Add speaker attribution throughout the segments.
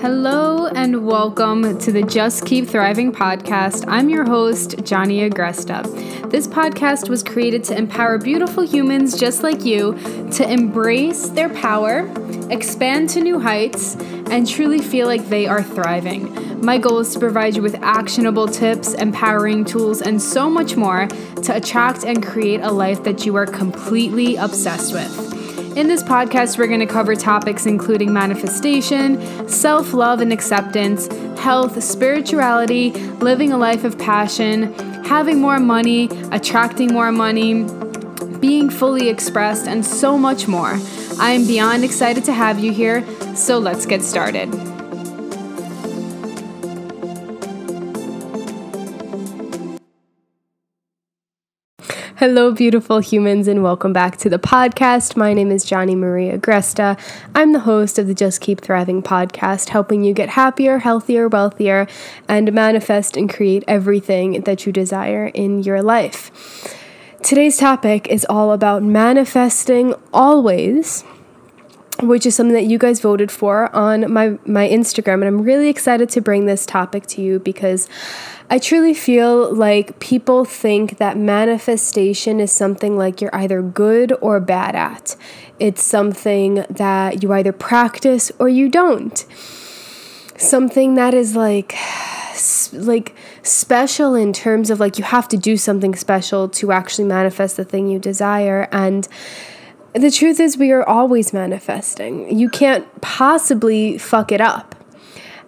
Speaker 1: Hello and welcome to the Just Keep Thriving podcast. I'm your host, Johnny Agresta. This podcast was created to empower beautiful humans just like you to embrace their power, expand to new heights, and truly feel like they are thriving. My goal is to provide you with actionable tips, empowering tools, and so much more to attract and create a life that you are completely obsessed with. In this podcast, we're going to cover topics including manifestation, self love and acceptance, health, spirituality, living a life of passion, having more money, attracting more money, being fully expressed, and so much more. I am beyond excited to have you here, so let's get started. Hello, beautiful humans, and welcome back to the podcast. My name is Johnny Maria Agresta. I'm the host of the Just Keep Thriving podcast, helping you get happier, healthier, wealthier, and manifest and create everything that you desire in your life. Today's topic is all about manifesting always which is something that you guys voted for on my my Instagram and I'm really excited to bring this topic to you because I truly feel like people think that manifestation is something like you're either good or bad at. It's something that you either practice or you don't. Something that is like like special in terms of like you have to do something special to actually manifest the thing you desire and the truth is we are always manifesting. You can't possibly fuck it up.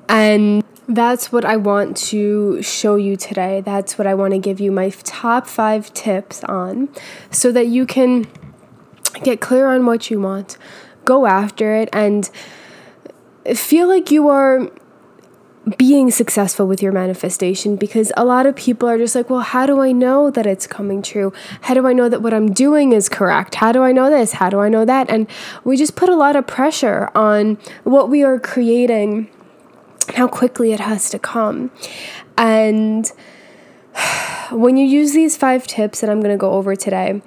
Speaker 1: And that's what I want to show you today. That's what I want to give you my top five tips on so that you can get clear on what you want, go after it, and feel like you are being successful with your manifestation because a lot of people are just like, well, how do I know that it's coming true? How do I know that what I'm doing is correct? How do I know this? How do I know that? And we just put a lot of pressure on what we are creating how quickly it has to come. And when you use these five tips that I'm going to go over today,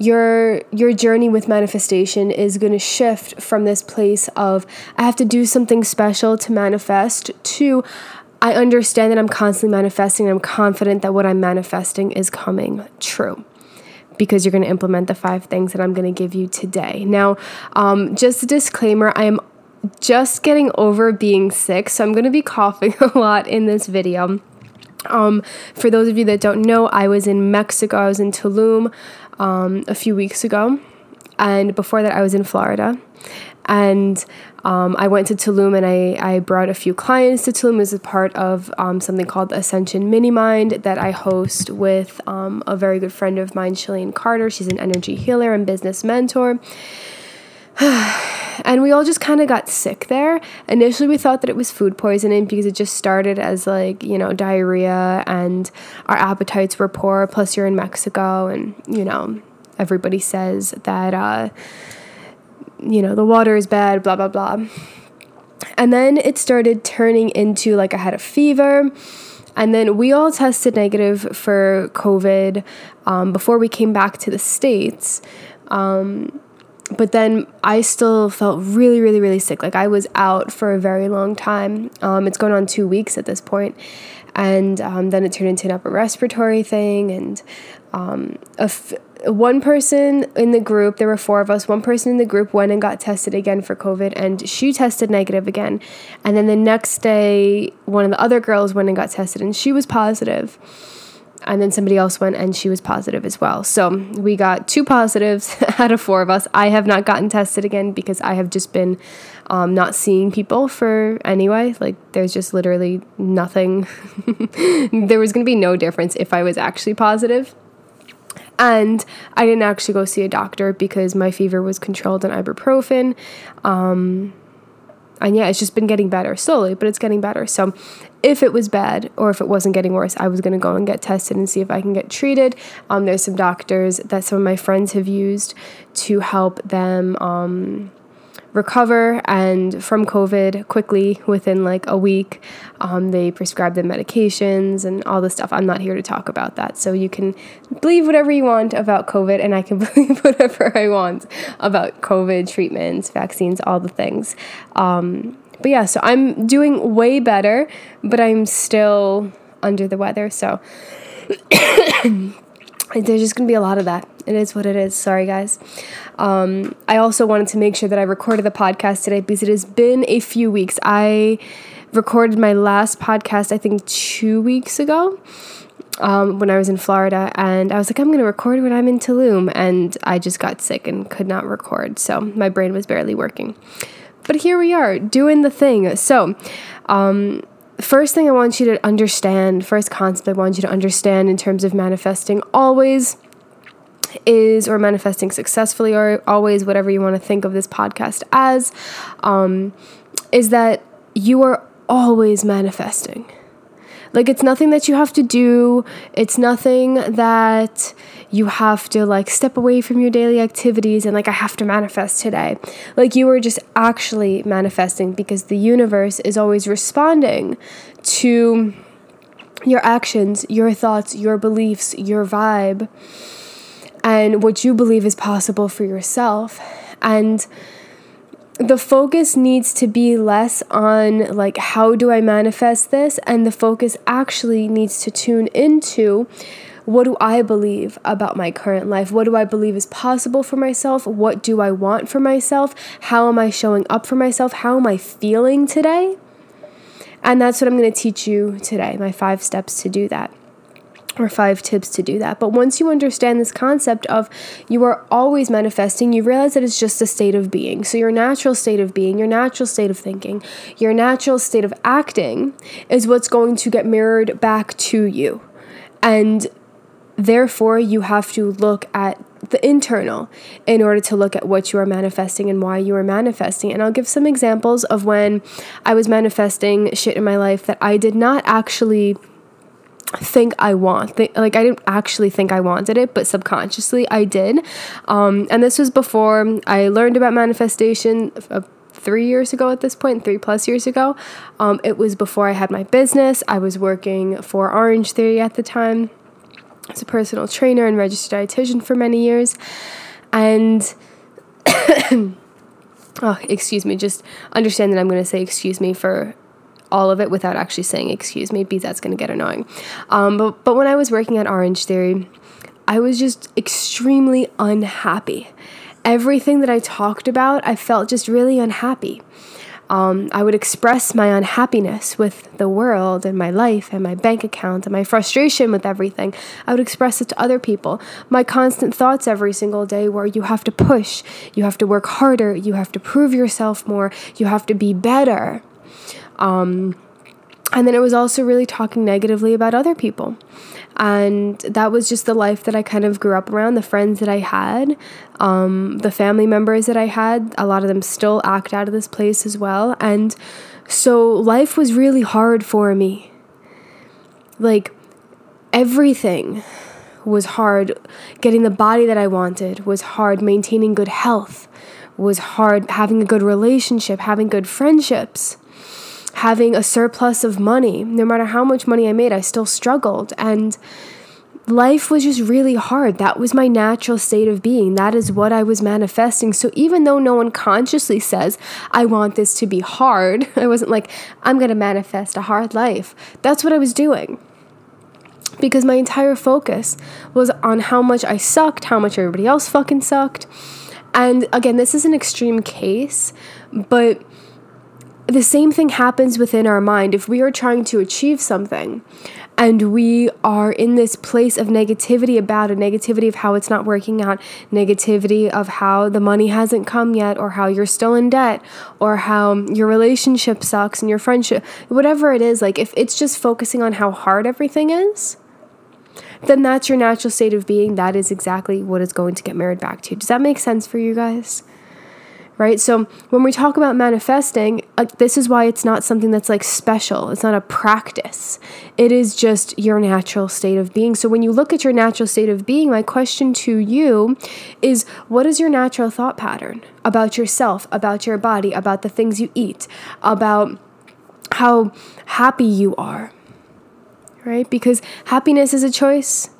Speaker 1: your your journey with manifestation is going to shift from this place of I have to do something special to manifest to I understand that I'm constantly manifesting and I'm confident that what I'm manifesting is coming true because you're going to implement the five things that I'm going to give you today. Now, um, just a disclaimer I am just getting over being sick, so I'm going to be coughing a lot in this video. Um, for those of you that don't know, I was in Mexico, I was in Tulum um, a few weeks ago, and before that, I was in Florida. And um, I went to Tulum and I, I brought a few clients to Tulum as a part of um, something called Ascension Mini Mind that I host with um, a very good friend of mine, Shalene Carter. She's an energy healer and business mentor. and we all just kind of got sick there. Initially, we thought that it was food poisoning because it just started as like, you know, diarrhea and our appetites were poor. Plus, you're in Mexico, and, you know, everybody says that, uh, you know, the water is bad, blah, blah, blah. And then it started turning into like I had a fever. And then we all tested negative for COVID um, before we came back to the States. Um, but then I still felt really, really, really sick. Like I was out for a very long time. Um, it's going on two weeks at this point. And um, then it turned into an upper respiratory thing. And um, one person in the group, there were four of us, one person in the group went and got tested again for COVID, and she tested negative again. And then the next day, one of the other girls went and got tested, and she was positive and then somebody else went and she was positive as well. So we got two positives out of four of us. I have not gotten tested again because I have just been um, not seeing people for anyway. Like there's just literally nothing. there was going to be no difference if I was actually positive. And I didn't actually go see a doctor because my fever was controlled on ibuprofen. Um, and yeah, it's just been getting better slowly, but it's getting better. So if it was bad or if it wasn't getting worse, I was going to go and get tested and see if I can get treated. Um, there's some doctors that some of my friends have used to help them um, recover and from COVID quickly within like a week. Um, they prescribe them medications and all the stuff. I'm not here to talk about that. So you can believe whatever you want about COVID, and I can believe whatever I want about COVID treatments, vaccines, all the things. Um, but yeah, so I'm doing way better, but I'm still under the weather. So there's just gonna be a lot of that. It is what it is. Sorry, guys. Um, I also wanted to make sure that I recorded the podcast today because it has been a few weeks. I recorded my last podcast, I think, two weeks ago. Um, when I was in Florida, and I was like, I'm going to record when I'm in Tulum, and I just got sick and could not record, so my brain was barely working. But here we are doing the thing. So, um, first thing I want you to understand, first concept I want you to understand in terms of manifesting always is, or manifesting successfully, or always, whatever you want to think of this podcast as, um, is that you are always manifesting. Like, it's nothing that you have to do, it's nothing that you have to like step away from your daily activities and like, I have to manifest today. Like, you are just actually manifesting because the universe is always responding to your actions, your thoughts, your beliefs, your vibe, and what you believe is possible for yourself. And the focus needs to be less on like how do I manifest this and the focus actually needs to tune into what do I believe about my current life? What do I believe is possible for myself? What do I want for myself? How am I showing up for myself? How am I feeling today? And that's what I'm going to teach you today, my five steps to do that or five tips to do that. But once you understand this concept of you are always manifesting, you realize that it's just a state of being. So, your natural state of being, your natural state of thinking, your natural state of acting is what's going to get mirrored back to you. And therefore, you have to look at the internal in order to look at what you are manifesting and why you are manifesting. And I'll give some examples of when I was manifesting shit in my life that I did not actually think I want. like I didn't actually think I wanted it, but subconsciously I did. Um, and this was before I learned about manifestation. Uh, three years ago at this point, three plus years ago. Um, it was before I had my business. I was working for Orangetheory at the time as a personal trainer and registered dietitian for many years. And oh, excuse me, just understand that I'm going to say excuse me for all of it without actually saying excuse me because that's going to get annoying. Um, but, but when I was working at Orangetheory, I was just extremely unhappy. Everything that I talked about, I felt just really unhappy. Um, I would express my unhappiness with the world and my life and my bank account and my frustration with everything. I would express it to other people. My constant thoughts every single day were you have to push, you have to work harder, you have to prove yourself more, you have to be better. Um, and then it was also really talking negatively about other people. And that was just the life that I kind of grew up around, the friends that I had, um, the family members that I had. A lot of them still act out of this place as well. And so life was really hard for me. Like everything was hard. Getting the body that I wanted was hard. Maintaining good health was hard. Having a good relationship, having good friendships having a surplus of money. No matter how much money I made, I still struggled. And life was just really hard. That was my natural state of being. That is what I was manifesting. So even though no one consciously says, I want this to be hard, I wasn't like, I'm going to manifest a hard life. That's what I was doing. Because my entire focus was on how much I sucked, how much everybody else fucking sucked. And again, this is an extreme case, but the same thing happens within our mind. If we are trying to achieve something and we are in this place of negativity about it, negativity of how it's not working out, negativity of how the money hasn't come yet, or how you're still in debt, or how your relationship sucks and your friendship, whatever it is, like if it's just focusing on how hard everything is, then that's your natural state of being. That is exactly what is going to get married back to. Does that make sense for you guys? Right? So when we talk about manifesting, uh, this is why it's not something that's like special. It's not a practice. It is just your natural state of being. So when you look at your natural state of being, my question to you is what is your natural thought pattern about yourself, about your body, about the things you eat, about how happy you are? Right? Because happiness is a choice.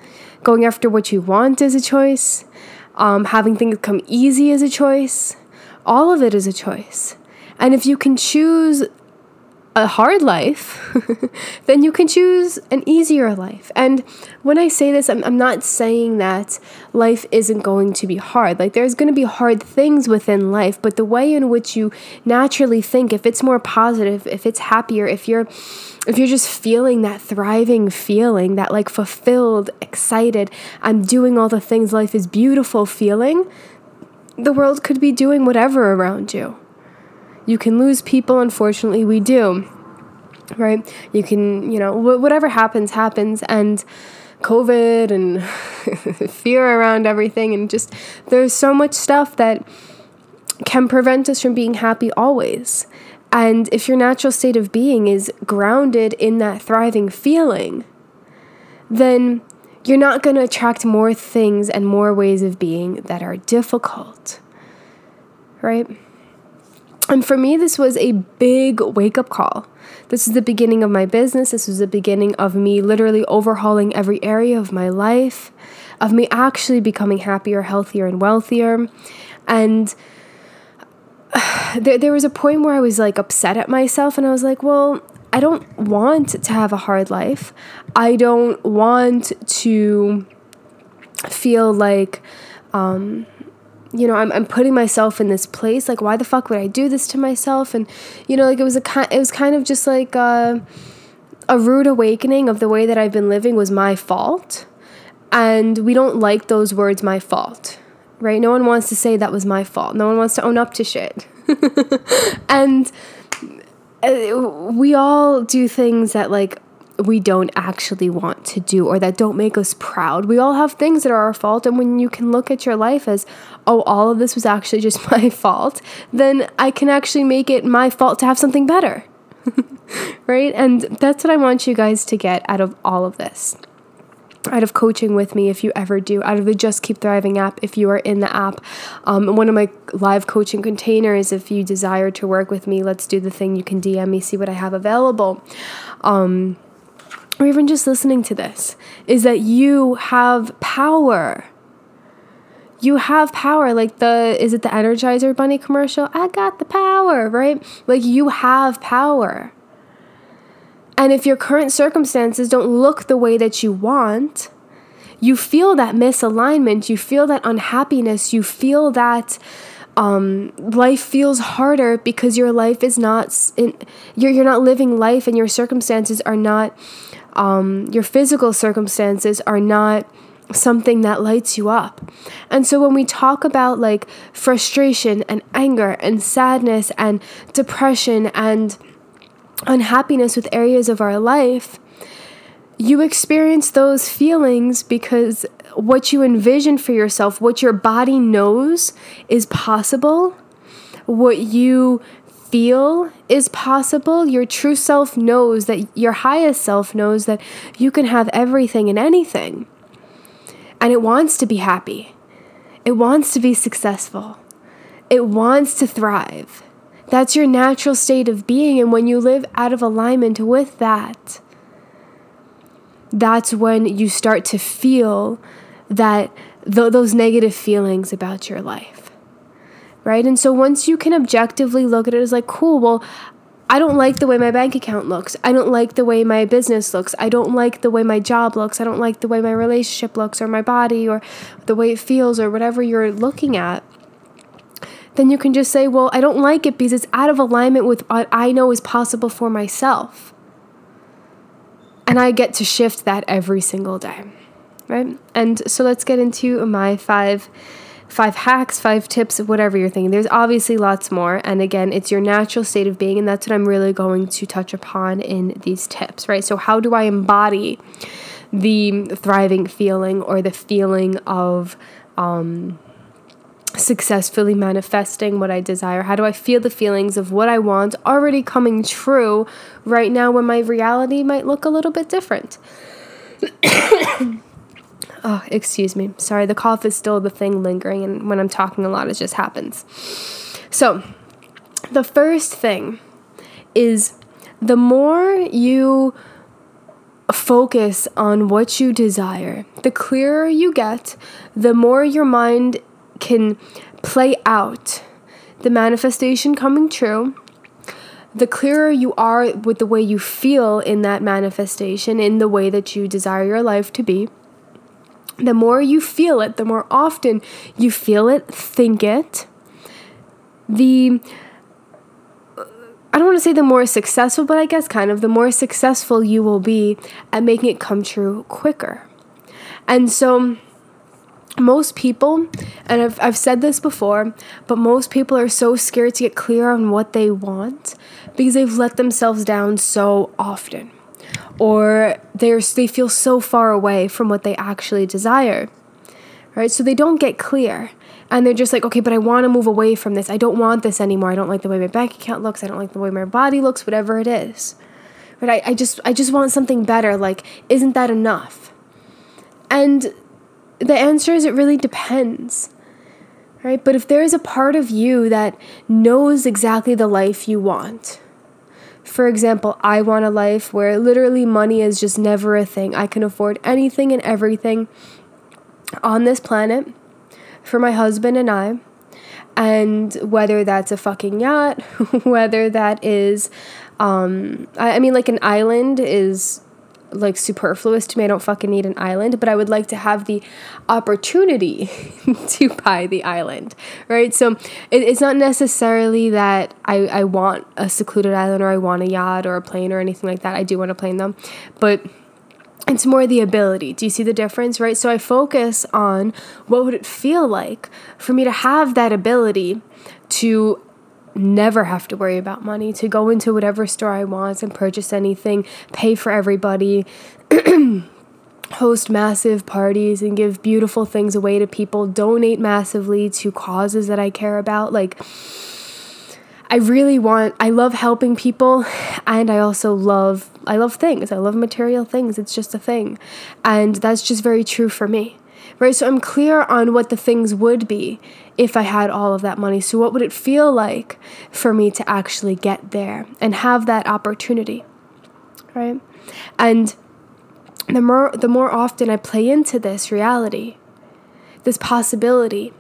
Speaker 1: Going after what you want is a choice. Um, having things come easy is a choice all of it is a choice. And if you can choose a hard life, then you can choose an easier life. And when I say this, I'm, I'm not saying that life isn't going to be hard. Like, there's going to be hard things within life, but the way in which you naturally think, if it's more positive, if it's happier, if you're if you're just feeling that thriving feeling, that like fulfilled, excited, I'm doing all the things, life is beautiful feeling, the world could be doing whatever around you. You can lose people, unfortunately, we do. Right? You can, you know, whatever happens, happens. And COVID and fear around everything, and just there's so much stuff that can prevent us from being happy always. And if your natural state of being is grounded in that thriving feeling, then you're not going to attract more things and more ways of being that are difficult. Right? And for me, this was a big wake up call. This is the beginning of my business. This was the beginning of me literally overhauling every area of my life, of me actually becoming happier, healthier, and wealthier. And there, there was a point where I was like upset at myself, and I was like, well, I don't want to have a hard life. I don't want to feel like, um, you know, I'm, I'm putting myself in this place. Like, why the fuck would I do this to myself? And, you know, like it was a kind, it was kind of just like a, a rude awakening of the way that I've been living was my fault. And we don't like those words, my fault, right? No one wants to say that was my fault. No one wants to own up to shit. and uh, Uh, we all do things that like we don't actually want to do or that don't make us proud. We all have things that are our fault. And when you can look at your life as, oh, all of this was actually just my fault, then I can actually make it my fault to have something better. right? And that's what I want you guys to get out of all of this out of coaching with me if you ever do, out of the Just Keep Thriving app if you are in the app. Um, one of my live coaching containers, if you desire to work with me, let's do the thing. You can DM me, see what I have available. Um, or even just listening to this, is that you have power. You have power, like the is it the Energizer Bunny commercial? I got the power, right? Like you have power. And if your current circumstances don't look the way that you want, you feel that misalignment, you feel that unhappiness, you feel that um, life feels harder because your life is not in, you're, you're not living life and your circumstances are not um, your physical circumstances are not something that lights you up. And so when we talk about like frustration and anger and sadness and depression and unhappiness with areas of our life, you experience those feelings because what you envision for yourself, what your body knows is possible, what you feel is possible. Your true self knows that your highest self knows that you can have everything and anything. And it wants to be happy. It wants to be successful. It wants to thrive. That's your natural state of being. And when you live out of alignment with that, that's when you start to feel that th- those negative feelings about your life. Right? And so once you can objectively look at it as like, cool, well, I don't like the way my bank account looks. I don't like the way my business looks. I don't like the way my job looks. I don't like the way my relationship looks or my body or the way it feels or whatever you're looking at then you can just say, well, I don't like it because it's out of alignment with what I know is possible for myself. And I get to shift that every single day. Right? And so let's get into my five five hacks, five tips, whatever you're thinking. There's obviously lots more. And again, it's your natural state of being. And that's what I'm really going to touch upon in these tips, right? So, how do I embody the thriving feeling or the feeling of, um, successfully manifesting what I desire? How do I feel the feelings of what I want already coming true right now when my reality might look a little bit different? oh, excuse me. Sorry, the cough is still the thing lingering, and when I'm talking a lot, it just happens. So, the first thing is the more you focus on what you desire, the clearer you get, the more your mind can play out the manifestation coming true, the clearer you are with the way you feel in that manifestation, in the way that you desire your life to be, the more you feel it, the more often you feel it, think it, the I don't want to say the more successful, but I guess kind of the more successful you will be at making it come true quicker. And so most people, and I've, I've said this before, but most people are so scared to get clear on what they want because they've let themselves down so often. Or they're, they feel so far away from what they actually desire. Right? So they don't get clear. And they're just like, okay, but I want to move away from this. I don't want this anymore. I don't like the way my bank account looks. I don't like the way my body looks, whatever it is. But I, I just I just want something better. Like, isn't that enough? And the answer is it really depends. Right? But if there is a part of you that knows exactly the life you want, for example, I want a life where literally money is just never a thing. I can afford anything and everything on this planet for my husband and I. And whether that's a fucking yacht, whether that is, um, I, I mean, like an island is like superfluous to me. I don't fucking need an island, but I would like to have the opportunity to buy the island, right? So it, it's not necessarily that I, I want a secluded island or I want a yacht or a plane or anything like that. I do want a plane though, but it's more the ability. Do you see the difference, right? So I focus on what would it feel like for me to have that ability to never have to worry about money, to go into whatever store I want and purchase anything, pay for everybody, host massive parties and give beautiful things away to people, donate massively to causes that I care about. Like, I really want I love helping people and I also love I love things. I love material things. It's just a thing. And that's just very true for me. Right? So I'm clear on what the things would be if I had all of that money. So what would it feel like for me to actually get there and have that opportunity? Right? And the more the more often I play into this reality, this possibility,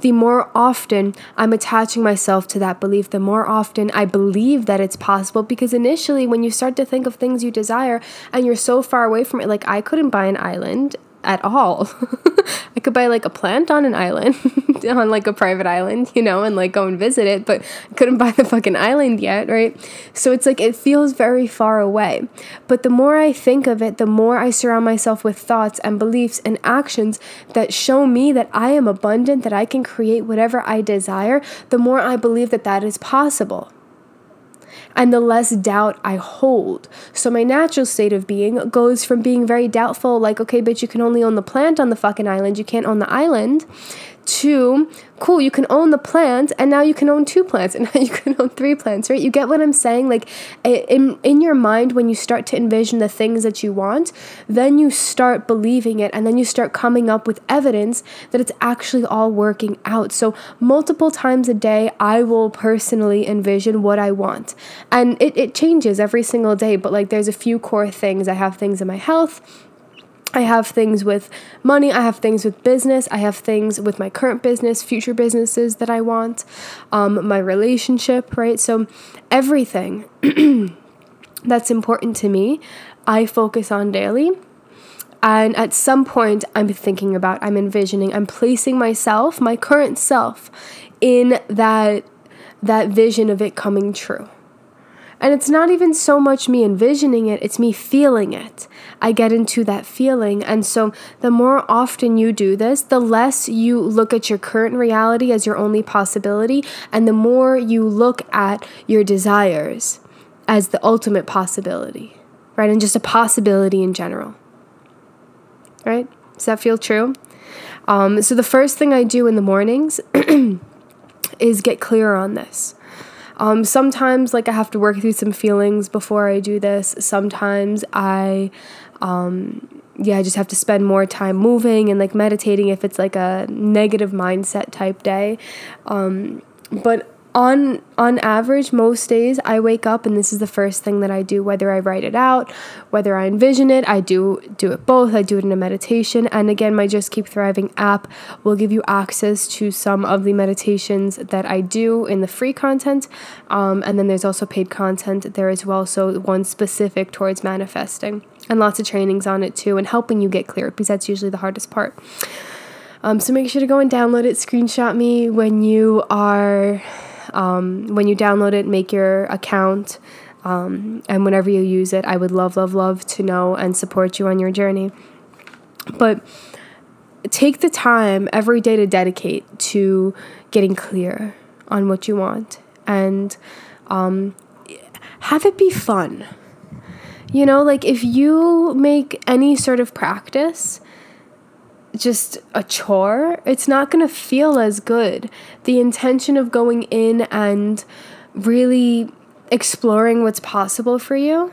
Speaker 1: the more often I'm attaching myself to that belief, the more often I believe that it's possible. Because initially, when you start to think of things you desire and you're so far away from it, like I couldn't buy an island at all. I could buy like a plant on an island, on like a private island, you know, and like go and visit it, but I couldn't buy the fucking island yet, right? So it's like it feels very far away. But the more I think of it, the more I surround myself with thoughts and beliefs and actions that show me that I am abundant, that I can create whatever I desire, the more I believe that that is possible and the less doubt I hold. So my natural state of being goes from being very doubtful, like, okay, but you can only own the plant on the fucking island, you can't own the island, to cool, you can own the plant and now you can own two plants and now you can own three plants, right? You get what I'm saying? Like in in your mind when you start to envision the things that you want, then you start believing it and then you start coming up with evidence that it's actually all working out. So multiple times a day I will personally envision what I want. And it, it changes every single day, but like there's a few core things. I have things in my health I have things with money, I have things with business, I have things with my current business, future businesses that I want, um, my relationship, right? So, everything that's important to me, I focus on daily. And at some point, I'm thinking about, I'm envisioning, I'm placing myself, my current self, in that that vision of it coming true. And it's not even so much me envisioning it, it's me feeling it. I get into that feeling. And so the more often you do this, the less you look at your current reality as your only possibility, and the more you look at your desires as the ultimate possibility, right? And just a possibility in general, right? Does that feel true? Um, so the first thing I do in the mornings is get clear on this. Um, sometimes, like, I have to work through some feelings before I do this. Sometimes I, um, yeah, I just have to spend more time moving and like meditating if it's like a negative mindset type day. Um, but on on average most days I wake up and this is the first thing that I do whether I write it out whether I envision it I do do it both. I do it in a meditation. And again my just keep thriving app will give you access to some of the meditations that I do in the free content. Um, and then there's also paid content there as well. So one specific towards manifesting and lots of trainings on it too and helping you get clear because that's usually the hardest part. Um, so make sure to go and download it screenshot me when you are um, when you download it, make your account. Um, and whenever you use it, I would love, love, love to know and support you on your journey. But take the time every day to dedicate to getting clear on what you want and um, have it be fun. You know, like if you make any sort of practice just a chore, it's not going to feel as good. The intention of going in and really exploring what's possible for you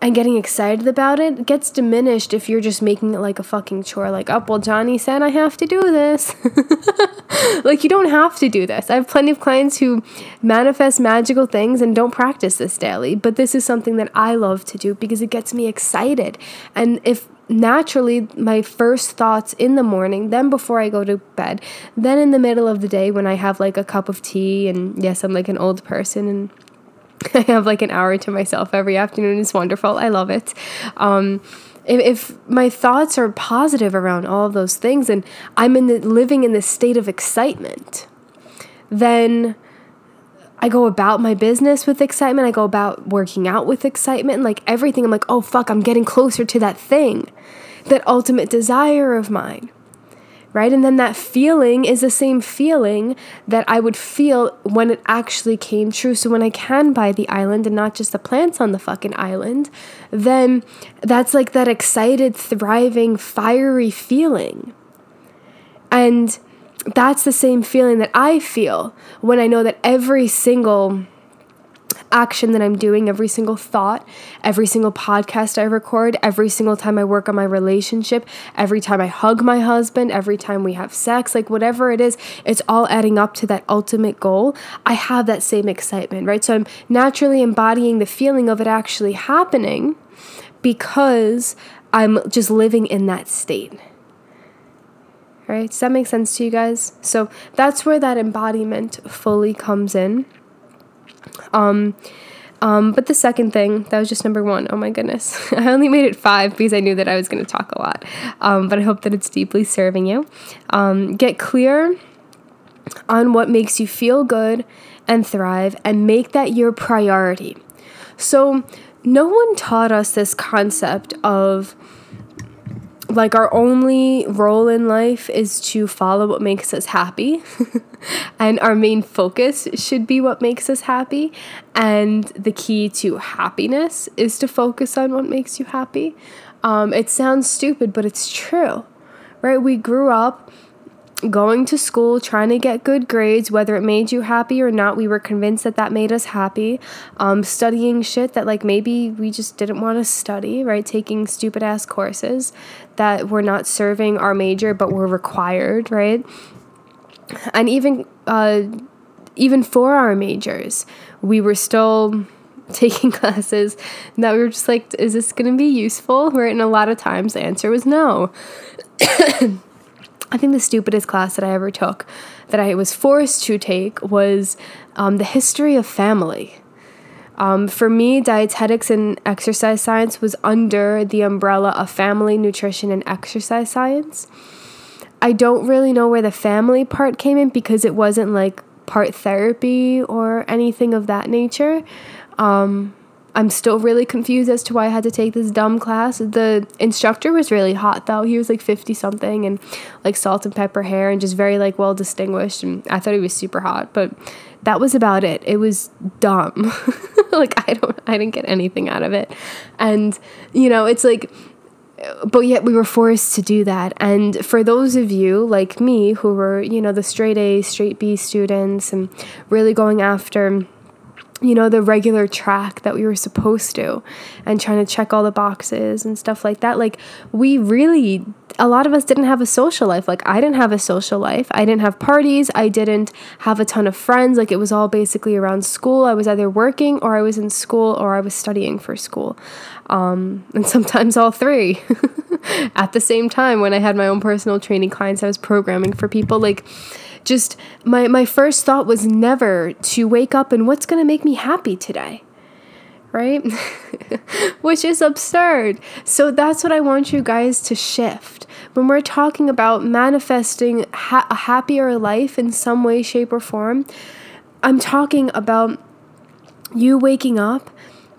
Speaker 1: and getting excited about it gets diminished if you're just making it like a fucking chore. Like, oh, well, Johnny said I have to do this. like, you don't have to do this. I have plenty of clients who manifest magical things and don't practice this daily, but this is something that I love to do because it gets me excited. And if naturally my first thoughts in the morning, then before I go to bed, then in the middle of the day when I have like a cup of tea, and yes, I'm like an old person and I have like an hour to myself every afternoon. It's wonderful. I love it. Um, if, if my thoughts are positive around all of those things and I'm in the, living in this state of excitement, then I go about my business with excitement. I go about working out with excitement. Like everything, I'm like, oh fuck, I'm getting closer to that thing, that ultimate desire of mine. Right? And then that feeling is the same feeling that I would feel when it actually came true. So when I can buy the island and not just the plants on the fucking island, then that's like that excited, thriving, fiery feeling. And that's the same feeling that I feel when I know that every single action that I'm doing, every single thought, every single podcast I record, every single time I work on my relationship, every time I hug my husband, every time we have sex, like whatever it is, it's all adding up to that ultimate goal. I have that same excitement, right? So I'm naturally embodying the feeling of it actually happening because I'm just living in that state. Right? Does that make sense to you guys? So that's where that embodiment fully comes in. Um, um, but the second thing, that was just number one. Oh my goodness. I only made it five because I knew that I was going to talk a lot. Um, but I hope that it's deeply serving you. Um, get clear on what makes you feel good and thrive and make that your priority. So, no one taught us this concept of like our only role in life is to follow what makes us happy. And our main focus should be what makes us happy. And the key to happiness is to focus on what makes you happy. Um, it sounds stupid but it's true right? We grew up going to school, trying to get good grades, whether it made you happy or not. We were convinced that that made us happy. Um, studying shit that, like, maybe we just didn't want to study, right? Taking stupid ass courses that were not serving our major but were required, right? And even, uh, even for our majors, we were still taking classes that we were just like, is this going to be useful? Right? And a lot of times the answer was no. I think the stupidest class that I ever took, that I was forced to take, was um, the history of family. Um, for me, dietetics and exercise science was under the umbrella of family nutrition and exercise science. I don't really know where the family part came in because it wasn't like part therapy or anything of that nature. Um, I'm still really confused as to why I had to take this dumb class. The instructor was really hot though. He was like 50 something and like salt and pepper hair and just very like well distinguished and I thought he was super hot, but that was about it. It was dumb. like I don't I didn't get anything out of it. And you know, it's like but yet we were forced to do that. And for those of you like me who were, you know, the straight A, straight B students and really going after you know, the regular track that we were supposed to and trying to check all the boxes and stuff like that. Like, we really a lot of us didn't have a social life. Like, I didn't have a social life. I didn't have parties. I didn't have a ton of friends. Like, it was all basically around school. I was either working or I was in school or I was studying for school. Um, and sometimes all three at the same time when I had my own personal training clients, I was programming for people. Like, just my, my first thought was never to wake up and what's going to make me happy today right? Which is absurd. So that's what I want you guys to shift. When we're talking about manifesting ha- a happier life in some way, shape, or form, I'm talking about you waking up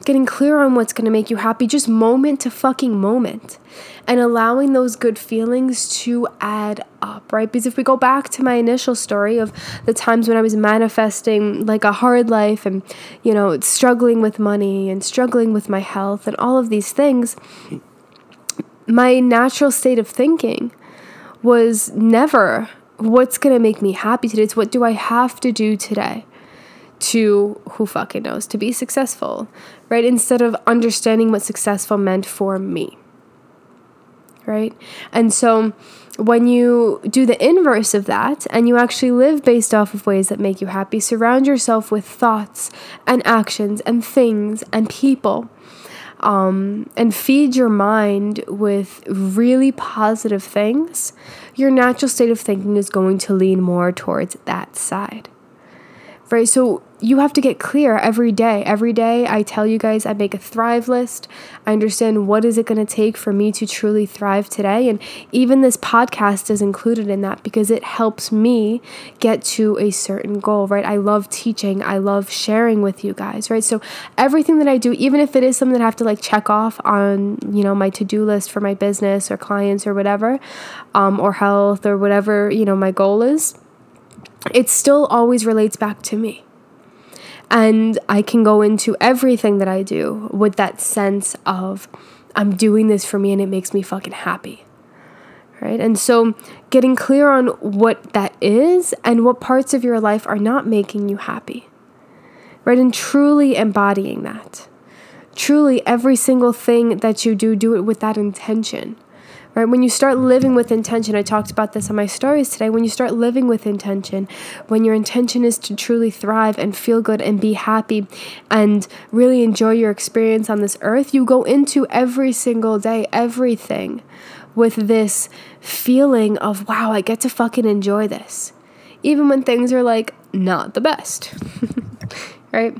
Speaker 1: getting clear on what's going to make you happy, just moment to fucking moment, and allowing those good feelings to add up, right? Because if we go back to my initial story of the times when I was manifesting like a hard life and, you know, struggling with money and struggling with my health and all of these things, my natural state of thinking was never what's going to make me happy today. It's what do I have to do today? To who fucking knows to be successful, right? Instead of understanding what successful meant for me, right? And so when you do the inverse of that and you actually live based off of ways that make you happy, surround yourself with thoughts and actions and things and people. Um, and feed your mind with really positive things, your natural state of thinking is going to lean more towards that side right? So you have to get clear every day. Every day I tell you guys I make a thrive list. I understand what is it going to take for me to truly thrive today and even this podcast is included in that because it helps me get to a certain goal, right? I love teaching. I love sharing with you guys, right? So everything that I do even if it is something that I have to like check off on, you know, my to-do list for my business or clients or whatever, um, or health or whatever, you know, my goal is, it still always relates back to me. And I can go into everything that I do with that sense of I'm doing this for me and it makes me fucking happy. Right? And so getting clear on what that is and what parts of your life are not making you happy. Right? And truly embodying that. Truly every single thing that you do, do it with that intention right? When you start living with intention, I talked about this on my stories today. When you start living with intention, when your intention is to truly thrive and feel good and be happy and really enjoy your experience on this earth, you go into every single day, everything with this feeling of, wow, I get to fucking enjoy this. Even when things are like not the best, right?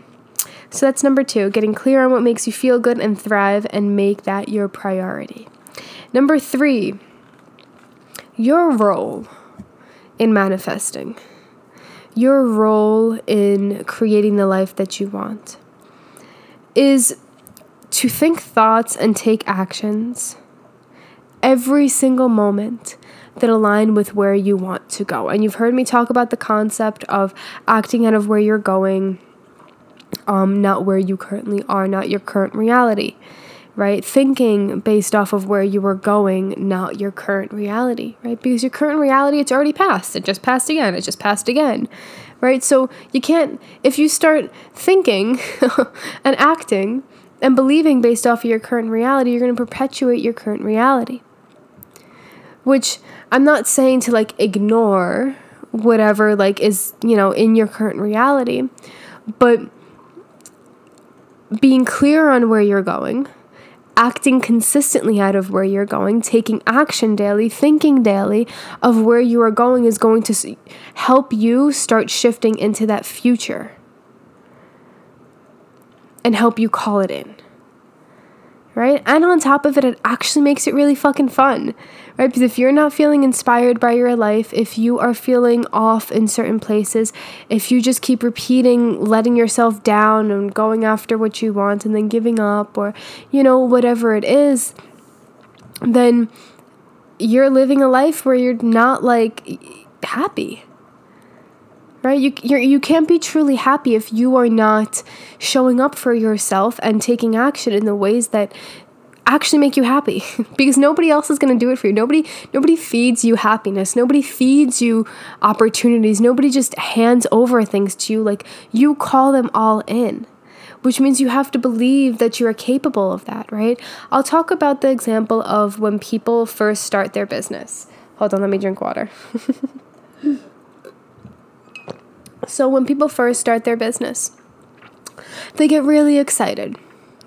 Speaker 1: So that's number two, getting clear on what makes you feel good and thrive and make that your priority. Number three, your role in manifesting, your role in creating the life that you want is to think thoughts and take actions every single moment that align with where you want to go. And you've heard me talk about the concept of acting out of where you're going, um, not where you currently are, not your current reality right? Thinking based off of where you were going, not your current reality, right? Because your current reality, it's already passed. It just passed again. It just passed again, right? So you can't, if you start thinking and acting and believing based off of your current reality, you're going to perpetuate your current reality. Which I'm not saying to like ignore whatever like is, you know, in your current reality, but being clear on where you're going acting consistently out of where you're going, taking action daily, thinking daily of where you are going is going to help you start shifting into that future and help you call it in right? And on top of it, it actually makes it really fucking fun, right? Because if you're not feeling inspired by your life, if you are feeling off in certain places, if you just keep repeating letting yourself down and going after what you want and then giving up or, you know, whatever it is, then you're living a life where you're not like happy right you you're, you can't be truly happy if you are not showing up for yourself and taking action in the ways that actually make you happy because nobody else is going to do it for you nobody nobody feeds you happiness nobody feeds you opportunities nobody just hands over things to you like you call them all in which means you have to believe that you are capable of that, right? I'll talk about the example of when people first start their business. Hold on, let me drink water. so, when people first start their business, they get really excited,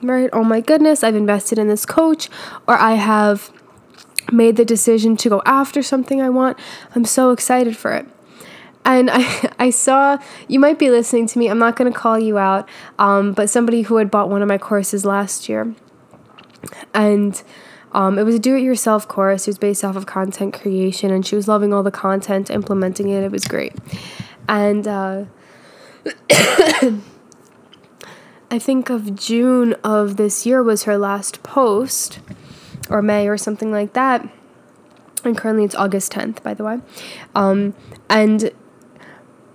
Speaker 1: right? Oh my goodness, I've invested in this coach, or I have made the decision to go after something I want. I'm so excited for it. And I, I saw, you might be listening to me, I'm not going to call you out, um, but somebody who had bought one of my courses last year. And um, it was a do it yourself course. It was based off of content creation, and she was loving all the content, implementing it. It was great. And uh, I think of June of this year was her last post, or May or something like that. And currently it's August 10th, by the way. Um, and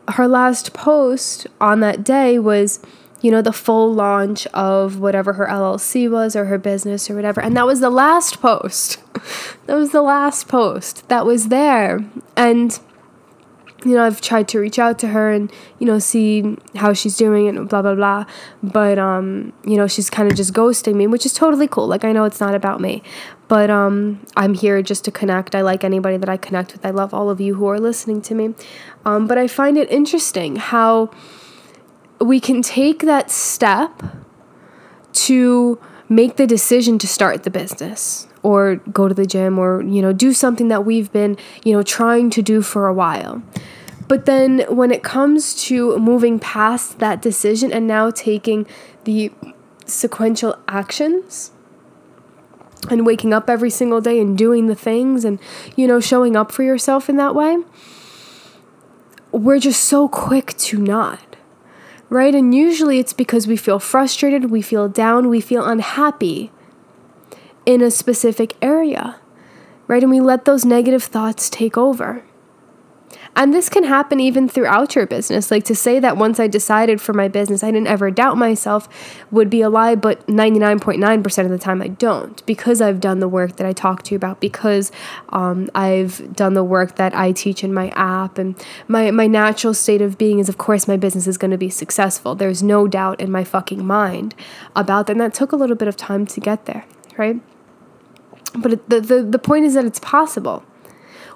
Speaker 1: her last post on that day was, you know, the full launch of whatever her LLC was or her business or whatever. And that was the last post. that was the last post that was there. And you know, I've tried to reach out to her and, you know, see how she's doing and blah, blah, blah. But, um, you know, she's kind of just ghosting me, which is totally cool. Like, I know it's not about me, but um, I'm here just to connect. I like anybody that I connect with. I love all of you who are listening to me. Um, but I find it interesting how we can take that step to make the decision to start the business or go to the gym or you know do something that we've been you know trying to do for a while but then when it comes to moving past that decision and now taking the sequential actions and waking up every single day and doing the things and, you know, showing up for yourself in that way, we're just so quick to not. Right? And usually it's because we feel frustrated, we feel down, we feel unhappy in a specific area. Right? And we let those negative thoughts take over. And this can happen even throughout your business. Like to say that once I decided for my business, I didn't ever doubt myself would be a lie, but 99.9% of the time I don't because I've done the work that I talked to you about, because um, I've done the work that I teach in my app. And my, my natural state of being is, of course, my business is going to be successful. There's no doubt in my fucking mind about that. And that took a little bit of time to get there, right? But the, the, the point is that it's possible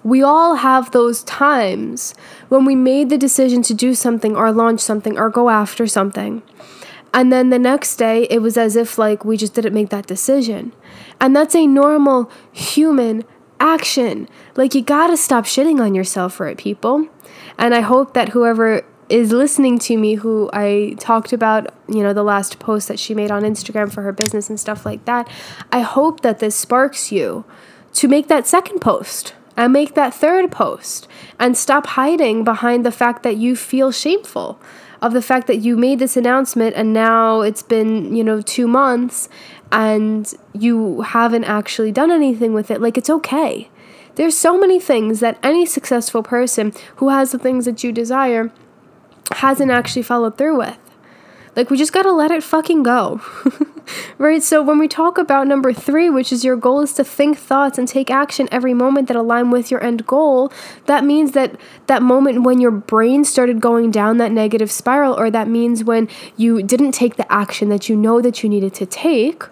Speaker 1: we all have those times when we made the decision to do something or launch something or go after something. And then the next day, it was as if like we just didn't make that decision. And that's a normal human action. Like you gotta stop shitting on yourself for it, people. And I hope that whoever is listening to me who I talked about, you know, the last post that she made on Instagram for her business and stuff like that, I hope that this sparks you to make that second post and make that third post and stop hiding behind the fact that you feel shameful of the fact that you made this announcement and now it's been, you know, 2 months and you haven't actually done anything with it. Like it's okay. There's so many things that any successful person who has the things that you desire hasn't actually followed through with. Like we just got to let it fucking go. right? So when we talk about number three, which is your goal is to think thoughts and take action every moment that align with your end goal, that means that that moment when your brain started going down that negative spiral, or that means when you didn't take the action that you know that you needed to take,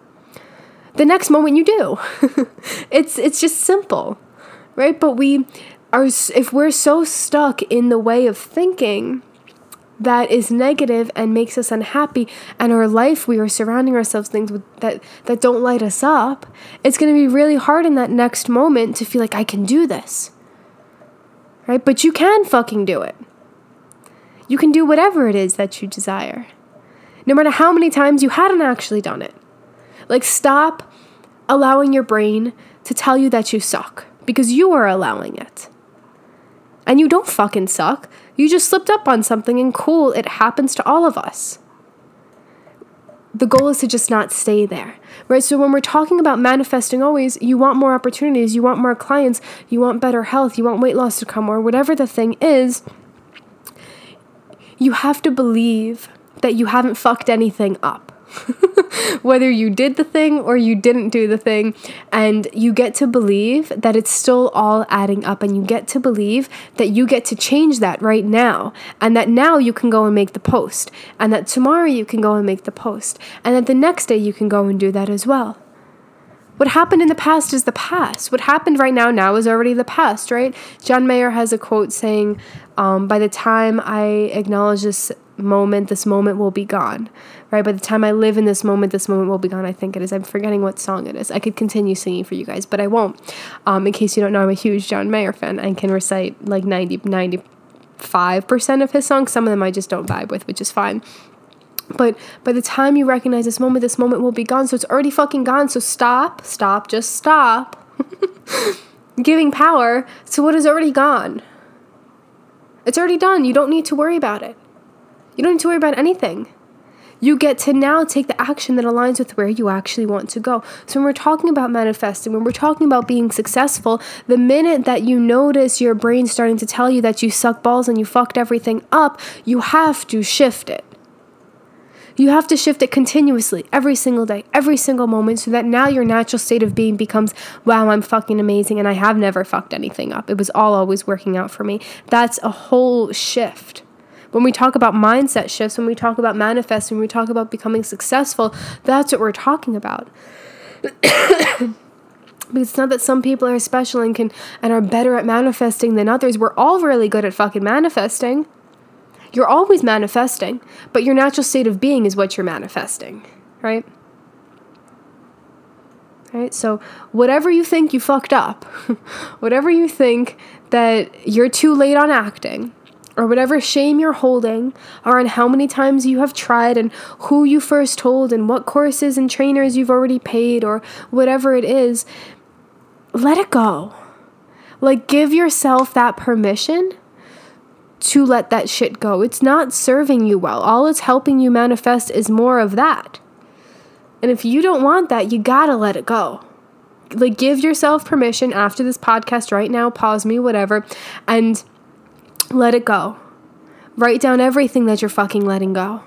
Speaker 1: the next moment you do. it's it's just simple, right? But we are if we're so stuck in the way of thinking that is negative and makes us unhappy and our life we are surrounding ourselves things with, that that don't light us up it's going to be really hard in that next moment to feel like I can do this. Right? But you can fucking do it. You can do whatever it is that you desire. No matter how many times you hadn't actually done it. Like stop allowing your brain to tell you that you suck because you are allowing it and you don't fucking suck you just slipped up on something and cool, it happens to all of us. The goal is to just not stay there, right? So when we're talking about manifesting always, you want more opportunities, you want more clients, you want better health, you want weight loss to come, or whatever the thing is, you have to believe that you haven't fucked anything up. whether you did the thing or you didn't do the thing. And you get to believe that it's still all adding up, and you get to believe that you get to change that right now, and that now you can go and make the post, and that tomorrow you can go and make the post, and that the next day you can go and do that as well. What happened in the past is the past. What happened right now now is already the past, right? John Mayer has a quote saying, um, "By the time I acknowledge this moment, this moment will be gone." Right? By the time I live in this moment, this moment will be gone. I think it is. I'm forgetting what song it is. I could continue singing for you guys, but I won't. Um, in case you don't know, I'm a huge John Mayer fan and can recite like 90, 95% of his songs. Some of them I just don't vibe with, which is fine. But by the time you recognize this moment, this moment will be gone. So it's already fucking gone. So stop, stop, just stop giving power to what is already gone. It's already done. You don't need to worry about it. You don't need to worry about anything. You get to now take the action that aligns with where you actually want to go. So, when we're talking about manifesting, when we're talking about being successful, the minute that you notice your brain starting to tell you that you suck balls and you fucked everything up, you have to shift it. You have to shift it continuously, every single day, every single moment, so that now your natural state of being becomes, wow, I'm fucking amazing and I have never fucked anything up. It was all always working out for me. That's a whole shift. When we talk about mindset shifts, when we talk about manifesting, when we talk about becoming successful, that's what we're talking about. because it's not that some people are special and can and are better at manifesting than others. We're all really good at fucking manifesting. You're always manifesting, but your natural state of being is what you're manifesting, right? Right? So, whatever you think you fucked up, whatever you think that you're too late on acting, or whatever shame you're holding, or on how many times you have tried, and who you first told, and what courses and trainers you've already paid, or whatever it is, let it go. Like, give yourself that permission to let that shit go. It's not serving you well. All it's helping you manifest is more of that. And if you don't want that, you gotta let it go. Like, give yourself permission after this podcast right now, pause me, whatever, and let it go. Write down everything that you're fucking letting go.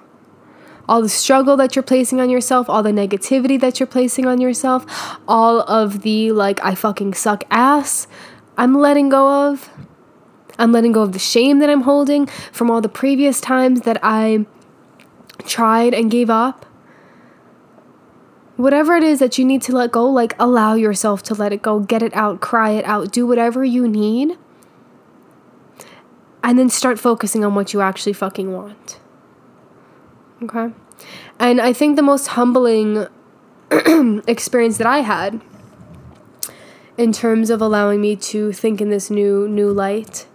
Speaker 1: All the struggle that you're placing on yourself, all the negativity that you're placing on yourself, all of the like, I fucking suck ass, I'm letting go of I'm letting go of the shame that I'm holding from all the previous times that I tried and gave up. Whatever it is that you need to let go, like allow yourself to let it go, get it out, cry it out, do whatever you need. And then start focusing on what you actually fucking want. Okay? And I think the most humbling experience that I had in terms of allowing me to think in this new new light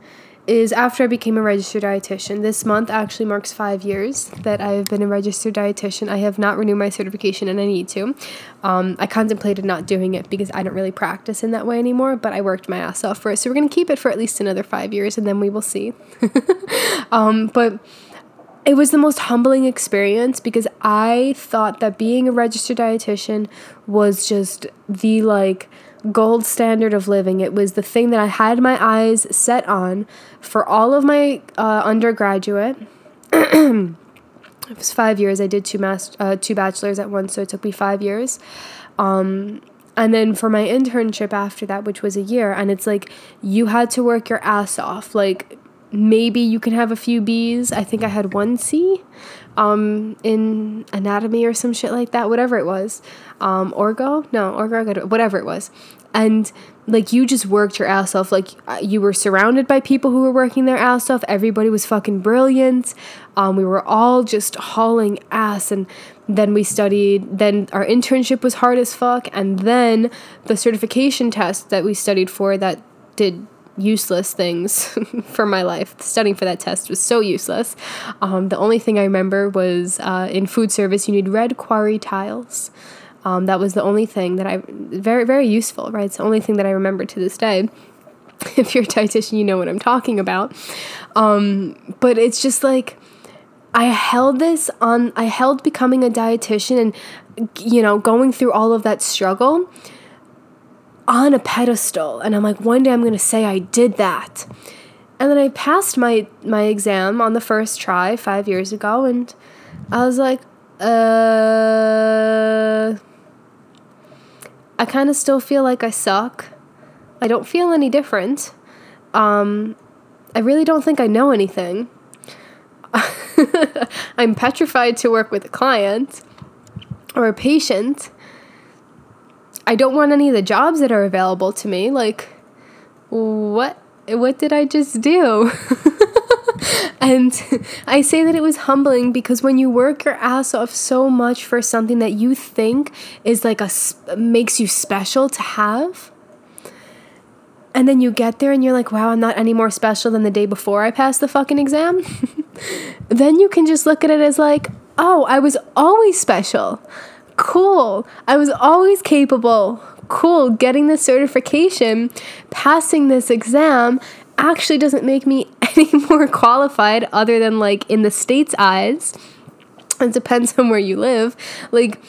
Speaker 1: is after I became a registered dietitian. This month actually marks five years that I have been a registered dietitian. I have not renewed my certification and I need to. Um, I contemplated not doing it because I don't really practice in that way anymore, but I worked my ass off for it. So we're going to keep it for at least another five years and then we will see. um, but it was the most humbling experience because I thought that being a registered dietitian was just the like gold standard of living. It was the thing that I had my eyes set on for all of my uh, undergraduate. it was five years. I did two master, uh, two bachelors at once, so it took me five years. Um, and then for my internship after that, which was a year, and it's like you had to work your ass off. Like maybe you can have a few B's. I think I had one C um, in anatomy or some shit like that, whatever it was. Um, orgo? No, orgo, whatever it was. And like you just worked your ass off. Like uh, you were surrounded by people who were working their ass off. Everybody was fucking brilliant. Um, we were all just hauling ass. And then we studied then our internship was hard as fuck. And then the certification test that we studied for that did useless things for my life studying for that test was so useless um, the only thing i remember was uh, in food service you need red quarry tiles um, that was the only thing that I very very useful, right? It's the only thing that I remember to this day. if you're a dietitian, you know what I'm talking about. Um, but it's just like I held this on. I held becoming a dietitian and you know going through all of that struggle on a pedestal, and I'm like, one day I'm gonna say I did that. And then I passed my my exam on the first try five years ago, and I was like, uh, I kind of still feel like I suck. I don't feel any different. Um, I really don't think I know anything. I'm petrified to work with a client or a patient. I don't want any of the jobs that are available to me. Like, what? What did I just do? and I say that it was humbling because when you work your ass off so much for something that you think is like a makes you special to have, and then you get there and you're like, wow, I'm not any more special than the day before I passed the fucking exam, then you can just look at it as like, oh, I was always special. Cool. I was always capable. Cool. Getting this certification, passing this exam actually doesn't make me any more qualified other than like in the state's eyes. It depends on where you live. Like,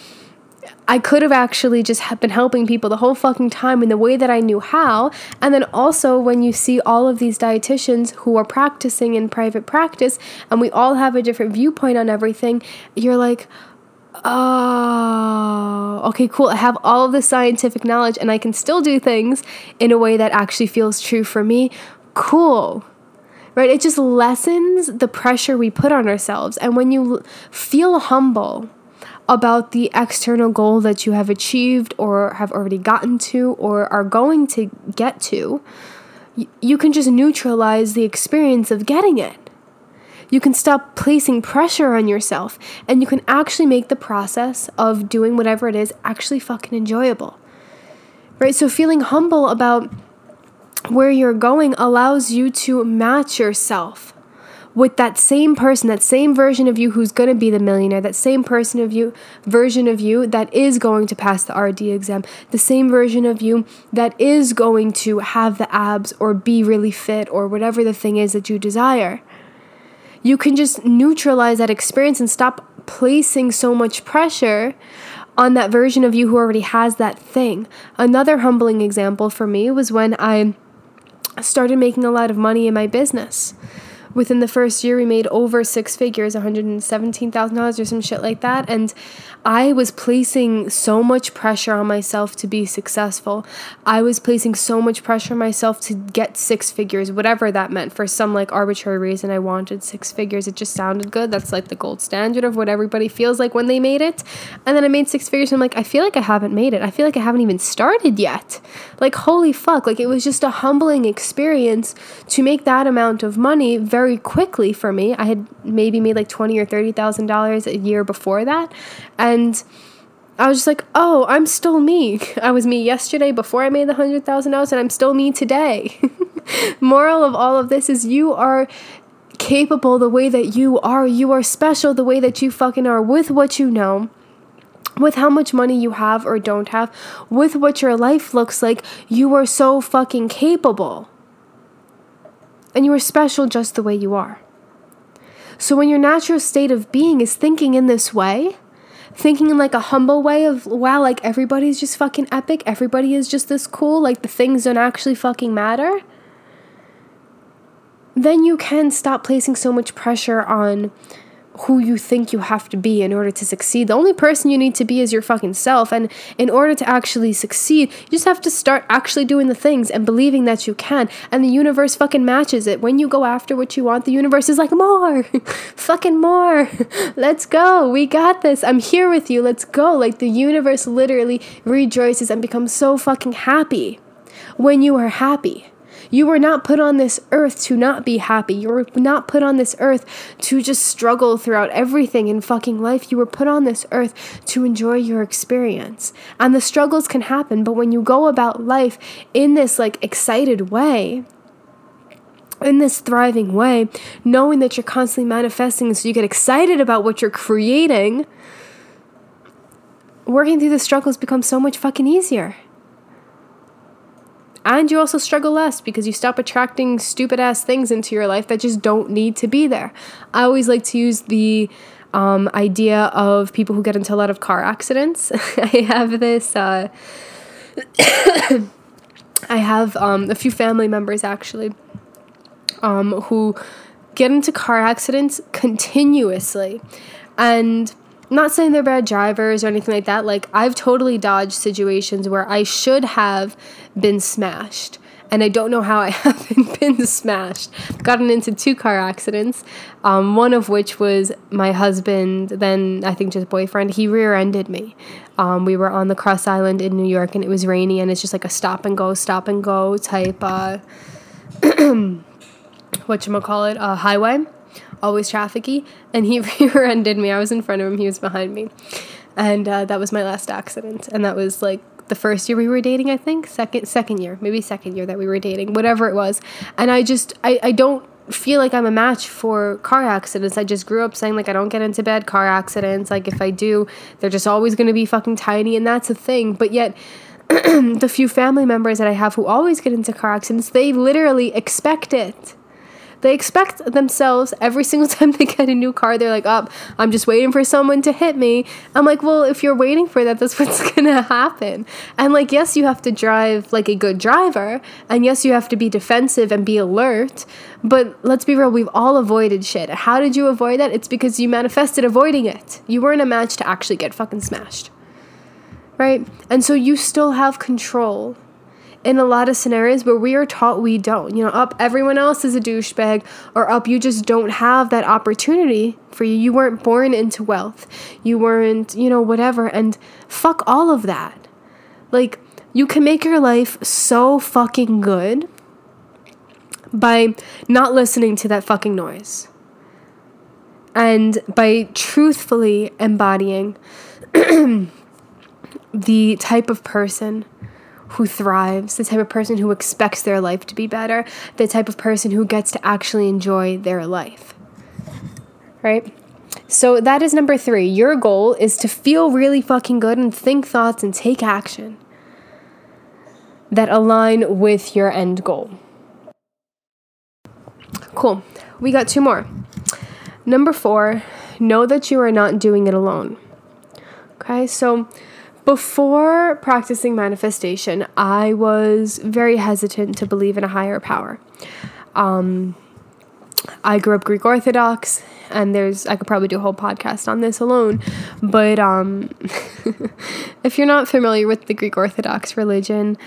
Speaker 1: I could have actually just been helping people the whole fucking time in the way that I knew how. And then also, when you see all of these dietitians who are practicing in private practice and we all have a different viewpoint on everything, you're like, oh, okay, cool. I have all of the scientific knowledge and I can still do things in a way that actually feels true for me. Cool right? It just lessens the pressure we put on ourselves. And when you feel humble about the external goal that you have achieved or have already gotten to or are going to get to, you can just neutralize the experience of getting it. You can stop placing pressure on yourself and you can actually make the process of doing whatever it is actually fucking enjoyable. Right? So, feeling humble about where you're going allows you to match yourself with that same person, that same version of you who's going to be the millionaire, that same person of you, version of you that is going to pass the RD exam, the same version of you that is going to have the abs or be really fit or whatever the thing is that you desire. You can just neutralize that experience and stop placing so much pressure on that version of you who already has that thing. Another humbling example for me was when I started making a lot of money in my business within the first year we made over six figures $117000 or some shit like that. And i was placing so much pressure on myself to be successful. I was placing so much pressure on myself to get six figures whatever that meant for some like arbitrary reason. I wanted six figures. It just sounded good. That's like the gold standard of what everybody feels like when they made it. And then i made six figures and i'm like i feel like i haven't made it. I feel like i haven't even started yet. Like holy fuck. Like it was just a humbling experience to make that amount of money very very quickly for me. I had maybe made like twenty or thirty thousand dollars a year before that, and I was just like, oh, I'm still me. I was me yesterday before I made the hundred thousand dollars, and I'm still me today. Moral of all of this is you are capable the way that you are. You are special the way that you fucking are with what you know with how much money you have or don't have, with what your life looks like, you are so fucking capable and you are special just the way you are. So when your natural state of being is thinking in this way, thinking in like a humble way of wow, like everybody's just fucking epic, everybody is just this cool, like the things don't actually fucking matter, then you can stop placing so much pressure on who you think you have to be in order to succeed. The only person you need to be is your fucking self. And in order to actually succeed, you just have to start actually doing the things and believing that you can. And the universe fucking matches it. When you go after what you want, the universe is like, more, fucking more. Let's go. We got this. I'm here with you. Let's go. Like the universe literally rejoices and becomes so fucking happy when you are happy. You were not put on this earth to not be happy. You were not put on this earth to just struggle throughout everything in fucking life. You were put on this earth to enjoy your experience. And the struggles can happen, but when you go about life in this like excited way, in this thriving way, knowing that you're constantly manifesting, so you get excited about what you're creating, working through the struggles becomes so much fucking easier. And you also struggle less because you stop attracting stupid ass things into your life that just don't need to be there. I always like to use the um, idea of people who get into a lot of car accidents. I have this. Uh, I have um, a few family members actually um, who get into car accidents continuously. And not saying they're bad drivers or anything like that. Like, I've totally dodged situations where I should have been smashed. And I don't know how I haven't been smashed. Gotten into two car accidents, um, one of which was my husband, then I think just boyfriend. He rear ended me. Um, we were on the Cross Island in New York and it was rainy and it's just like a stop and go, stop and go type, uh, whatchamacallit, uh, highway always trafficy, and he rear-ended me. I was in front of him, he was behind me, and uh, that was my last accident. And that was like the first year we were dating, I think, second second year, maybe second year that we were dating, whatever it was. And I just I I don't feel like I'm a match for car accidents. I just grew up saying like I don't get into bad car accidents. Like if I do, they're just always going to be fucking tiny and that's a thing. But yet the few family members that I have who always get into car accidents, they literally expect it. They expect themselves every single time they get a new car, they're like, up, oh, I'm just waiting for someone to hit me. I'm like, well, if you're waiting for that, that's what's gonna happen. And like, yes, you have to drive like a good driver, and yes, you have to be defensive and be alert. But let's be real, we've all avoided shit. How did you avoid that? It's because you manifested avoiding it. You weren't a match to actually get fucking smashed. Right? And so you still have control in a lot of scenarios where we are taught we don't. You know, up everyone else is a douchebag, or up you just don't have that opportunity for you. You weren't born into wealth. You weren't, you know, whatever. And fuck all of that. Like, you can make your life so fucking good by not listening to that fucking noise. And by truthfully embodying the type of person who thrives, the type of person who expects their life to be better, the type of person who gets to actually enjoy their life. Right? So that is number three. Your goal is to feel really fucking good and think thoughts and take action that align with your end goal. Cool. We got two more. Number four, know that you are not doing it alone. Okay, so before practicing manifestation, I was very hesitant to believe in a higher power. Um, I grew up Greek Orthodox, and there's I could probably do a whole podcast on this alone. But um, if you're not familiar with the Greek Orthodox religion,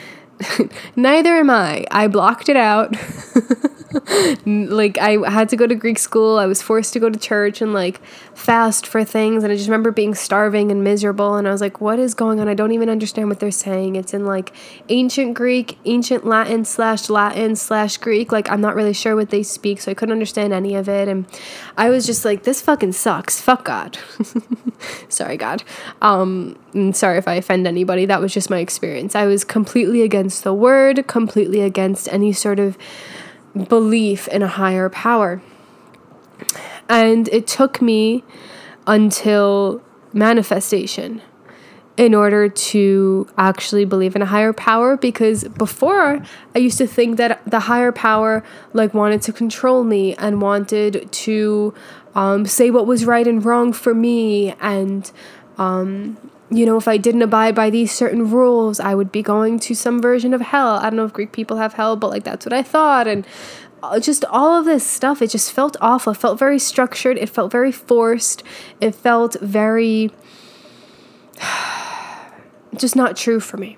Speaker 1: neither am I. I blocked it out. like I had to go to Greek school. I was forced to go to church and like fast for things. And I just remember being starving and miserable. And I was like, what is going on? I don't even understand what they're saying. It's in like ancient Greek, ancient Latin slash Latin slash Greek. Like I'm not really sure what they speak, so I couldn't understand any of it. And I was just like, this fucking sucks. Fuck God. sorry, God. Um, sorry if I offend anybody. That was just my experience. I was completely against the word, completely against any sort of belief in a higher power. And it took me until manifestation in order to actually believe in a higher power because before I used to think that the higher power like wanted to control me and wanted to um, say what was right and wrong for me and um, you know, if I didn't abide by these certain rules, I would be going to some version of hell. I don't know if Greek people have hell, but like that's what I thought. And just all of this stuff, it just felt awful. It felt very structured. It felt very forced. It felt very just not true for me.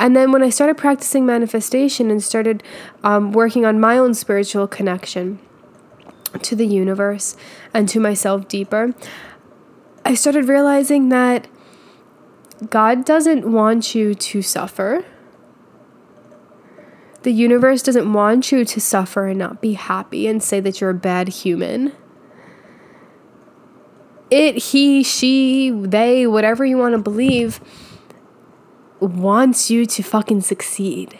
Speaker 1: And then when I started practicing manifestation and started um, working on my own spiritual connection to the universe and to myself deeper, I started realizing that God doesn't want you to suffer. The universe doesn't want you to suffer and not be happy and say that you're a bad human. It, he, she, they, whatever you want to believe, wants you to fucking succeed.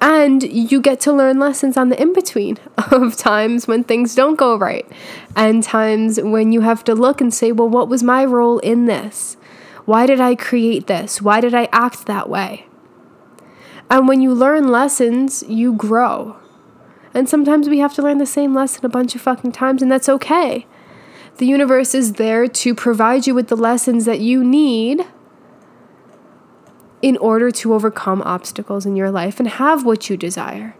Speaker 1: And you get to learn lessons on the in between of times when things don't go right and times when you have to look and say, well, what was my role in this? Why did I create this? Why did I act that way? And when you learn lessons, you grow. And sometimes we have to learn the same lesson a bunch of fucking times, and that's okay. The universe is there to provide you with the lessons that you need in order to overcome obstacles in your life and have what you desire.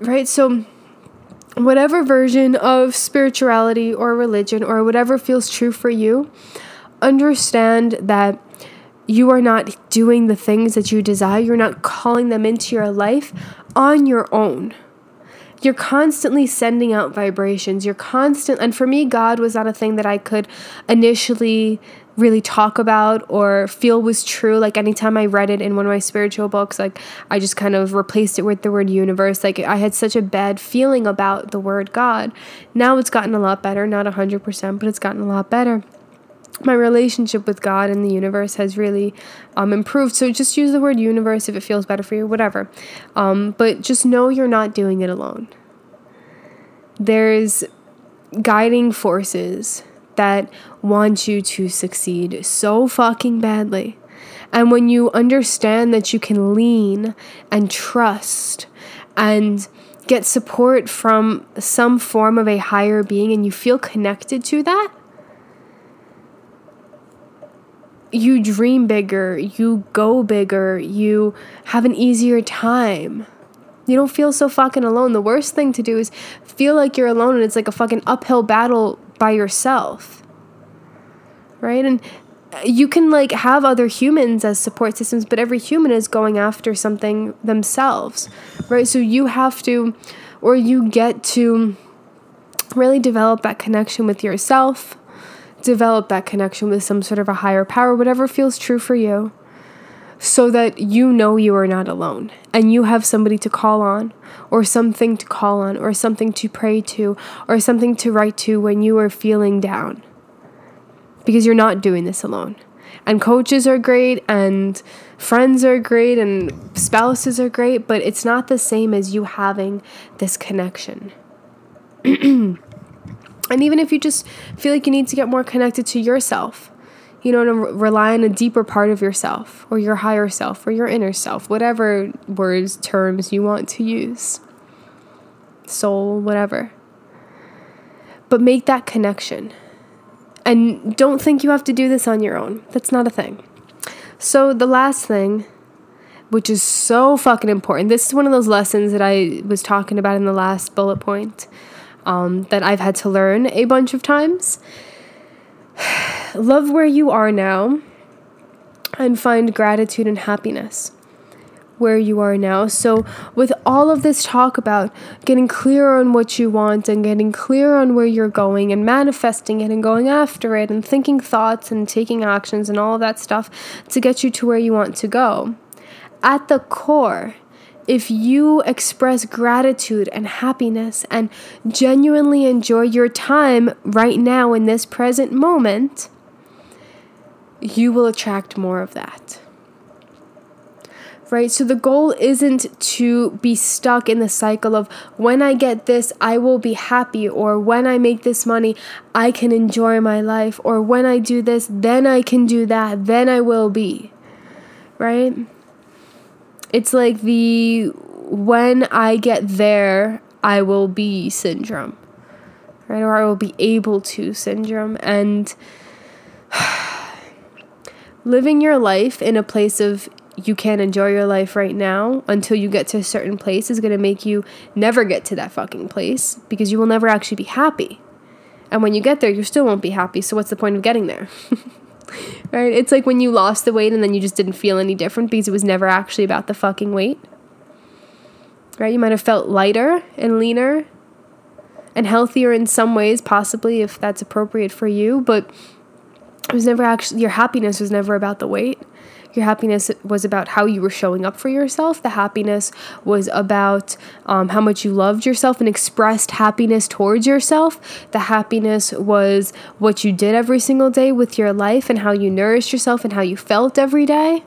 Speaker 1: Right? So whatever version of spirituality or religion or whatever feels true for you, understand that you are not doing the things that you desire, you're not calling them into your life on your own. You're constantly sending out vibrations. You're constant, and for me, God was not a thing that I could initially really talk about or feel was true. Like anytime I read it in one of my spiritual books, like I just kind of replaced it with the word universe. Like I had such a bad feeling about the word God. Now it's gotten a lot better, not 100%, but it's gotten a lot better my relationship with God and the universe has really um, improved. So just use the word universe if it feels better for you, whatever. Um, but just know you're not doing it alone. There's guiding forces that want you to succeed so fucking badly. And when you understand that you can lean and trust and get support from some form of a higher being and you feel connected to that, you dream bigger, you go bigger, you have an easier time. You don't feel so fucking alone. The worst thing to do is feel like you're alone and it's like a fucking uphill battle by yourself. Right? And uh, you can like have other humans as support systems, but every human is going after something themselves. Right? So you have to or you get to really develop that connection with yourself develop that connection with some sort of a higher power, whatever feels true for you, so that you know you are not alone and you have somebody to call on, or something to call on, or something to pray to, or something to write to when you are feeling down. Because you're not doing this alone. And coaches are great, and friends are great, and spouses are great, but it's not the same as you having this connection. And even if you just feel like you need to get more connected to yourself, you know, to rely on a deeper part of yourself or your higher self or your inner self, whatever words, terms you want to use, soul, whatever. But make that connection. And don't think you have to do this on your own. That's not a thing. So, the last thing, which is so fucking important, this is one of those lessons that I was talking about in the last bullet point um, that I've had to learn a bunch of times. Love where you are now and find gratitude and happiness where you are now. So, with all of this talk about getting clear on what you want and getting clear on where you're going and manifesting it and going after it and thinking thoughts and taking actions and all of that stuff to get you to where you want to go, at the core, if you express gratitude and happiness and genuinely enjoy your time right now in this present moment, you will attract more of that. Right? So the goal isn't to be stuck in the cycle of when I get this, I will be happy, or when I make this money, I can enjoy my life, or when I do this, then I can do that, then I will be. Right? It's like the when I get there, I will be syndrome, right? Or I will be able to syndrome. And living your life in a place of you can't enjoy your life right now until you get to a certain place is going to make you never get to that fucking place because you will never actually be happy. And when you get there, you still won't be happy. So, what's the point of getting there? right? It's like when you lost the weight and then you just didn't feel any different because it was never actually about the fucking weight. Right? You might have felt lighter and leaner and healthier in some ways, possibly if that's appropriate for you, but it was never actually, your happiness was never about the weight. Your happiness was about how you were showing up for yourself. The happiness was about um, how much you loved yourself and expressed happiness towards yourself. The happiness was what you did every single day with your life and how you nourished yourself and how you felt every day.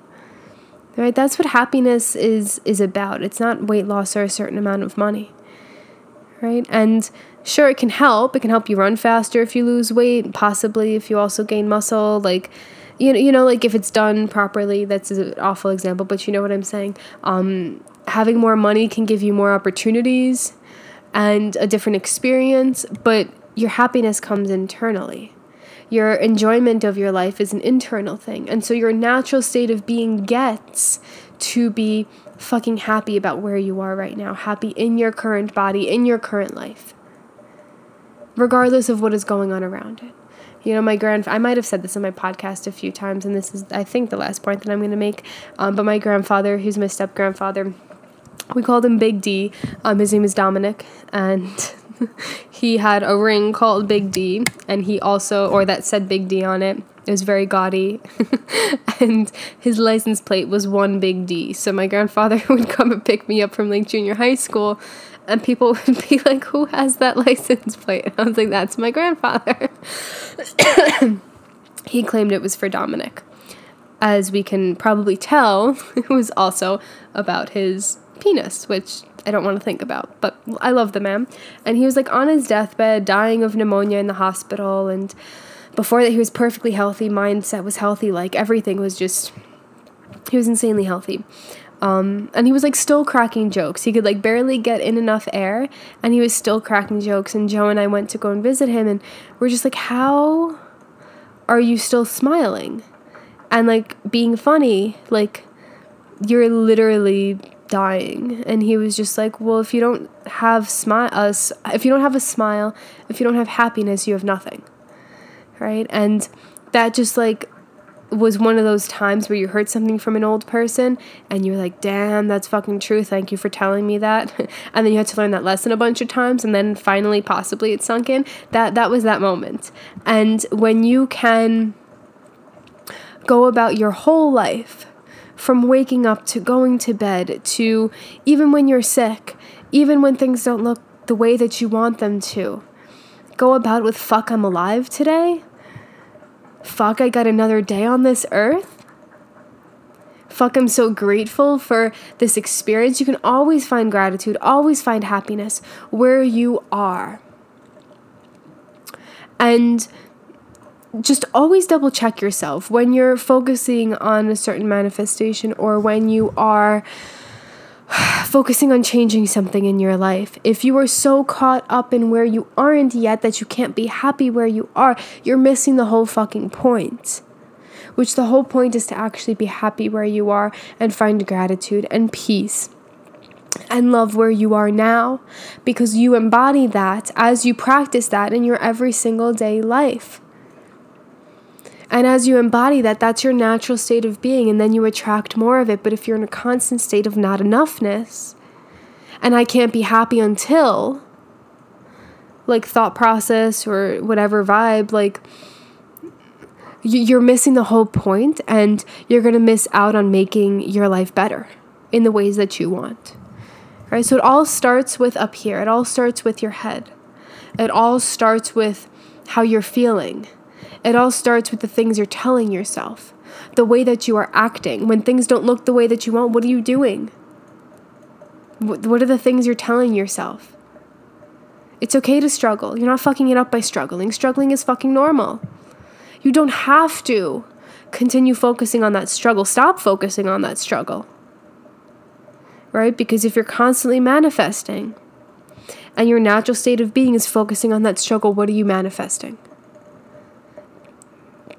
Speaker 1: Right? That's what happiness is is about. It's not weight loss or a certain amount of money. Right? And sure it can help. It can help you run faster if you lose weight, possibly if you also gain muscle, like you know, you know, like if it's done properly, that's an awful example, but you know what I'm saying. Um, having more money can give you more opportunities and a different experience, but your happiness comes internally. Your enjoyment of your life is an internal thing. And so your natural state of being gets to be fucking happy about where you are right now, happy in your current body, in your current life, regardless of what is going on around it. You know, my grand I might have said this in my podcast a few times, and this is I think the last point that I'm going to make. Um, but my grandfather, who's my step grandfather, we called him Big D. Um, his name is Dominic, and he had a ring called Big D, and he also, or that said Big D on it. It was very gaudy, and his license plate was one Big D. So my grandfather would come and pick me up from like junior high school, and people would be like, "Who has that license plate?" And I was like, "That's my grandfather." he claimed it was for Dominic. As we can probably tell, it was also about his penis, which I don't want to think about, but I love the man. And he was like on his deathbed, dying of pneumonia in the hospital. And before that, he was perfectly healthy, mindset was healthy, like everything was just, he was insanely healthy. Um, and he was like still cracking jokes. He could like barely get in enough air, and he was still cracking jokes. And Joe and I went to go and visit him, and we're just like, how are you still smiling? And like being funny, like you're literally dying and he was just like well if you don't have smile us if you don't have a smile if you don't have happiness you have nothing right and that just like was one of those times where you heard something from an old person and you're like damn that's fucking true thank you for telling me that and then you had to learn that lesson a bunch of times and then finally possibly it sunk in that that was that moment and when you can go about your whole life from waking up to going to bed to even when you're sick, even when things don't look the way that you want them to. Go about with fuck, I'm alive today. Fuck, I got another day on this earth. Fuck, I'm so grateful for this experience. You can always find gratitude, always find happiness where you are. And just always double check yourself when you're focusing on a certain manifestation or when you are focusing on changing something in your life. If you are so caught up in where you aren't yet that you can't be happy where you are, you're missing the whole fucking point. Which the whole point is to actually be happy where you are and find gratitude and peace and love where you are now because you embody that as you practice that in your every single day life. And as you embody that, that's your natural state of being, and then you attract more of it. But if you're in a constant state of not enoughness, and I can't be happy until, like thought process or whatever vibe, like you're missing the whole point, and you're gonna miss out on making your life better in the ways that you want. Right? So it all starts with up here, it all starts with your head, it all starts with how you're feeling it all starts with the things you're telling yourself, the way that you are acting. When things don't look the way that you want, what are you doing? What are the things you're telling yourself? It's okay to struggle. You're not fucking it up by struggling. Struggling is fucking normal. You don't have to continue focusing on that struggle. Stop focusing on that struggle. Right? Because if you're constantly manifesting and your natural state of being is focusing on that struggle, what are you manifesting?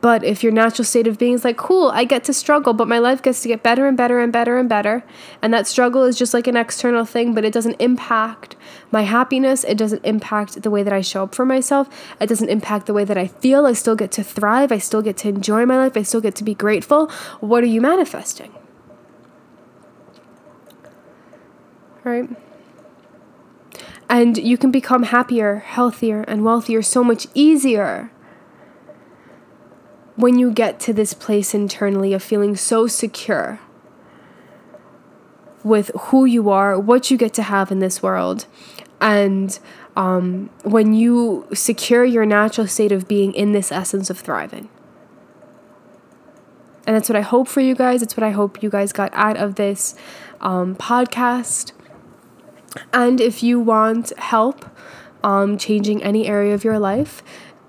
Speaker 1: But if your natural state of being is like, cool, I get to struggle, but my life gets to get better and better and better and better, and that struggle is just like an external thing, but it doesn't impact my happiness, it doesn't impact the way that I show up for myself, it doesn't impact the way that I feel, I still get to thrive, I still get to enjoy my life, I still get to be grateful. What are you manifesting? Right? And you can become happier, healthier, and wealthier so much easier when you get to this place internally of feeling so secure with who you are, what you get to have in this world, and um, when you secure your natural state of being in this essence of thriving. And that's what I hope for you guys. It's what I hope you guys got out of this um, podcast. And if you want help um, changing any area of your life,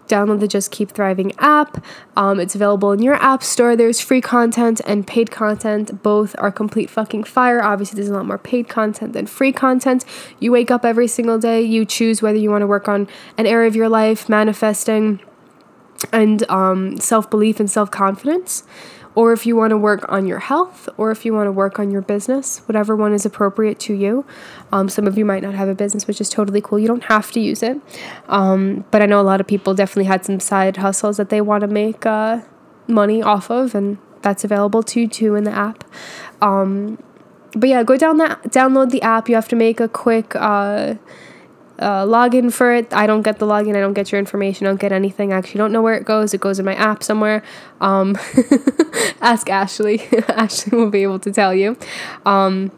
Speaker 1: download the Just Keep Thriving app. Um, it's available in your app store. There's free content and paid content. Both are complete fucking fire. Obviously, there's a lot more paid content than free content. You wake up every single day, you choose whether you want to work on an area of your life, manifesting, and um, self belief and self confidence or if you want to work on your health, or if you want to work on your business, whatever one is appropriate to you. Um, some of you might not have a business, which is totally cool. You don't have to use it. Um, but I know a lot of people definitely had some side hustles that they want to make uh, money off of, and that's available to you too in the app. Um, but yeah, go down that download the app. You have to make a quick uh, uh, login for it. I don't get the login. I don't get your information. I don't get anything. I actually don't know where it goes. It goes in my app somewhere. Um, ask Ashley. Ashley will be able to tell you. Um,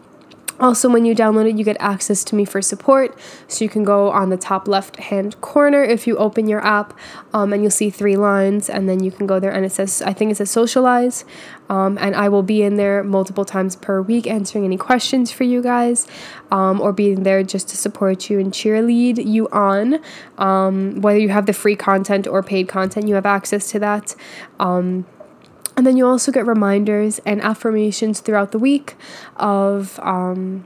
Speaker 1: also, when you download it, you get access to me for support. So you can go on the top left hand corner if you open your app, um, and you'll see three lines, and then you can go there and it says, I think it says socialize. Um, and I will be in there multiple times per week answering any questions for you guys, um, or being there just to support you and cheerlead you on. Um, whether you have the free content or paid content, you have access to that. And then you also get reminders and affirmations throughout the week of um,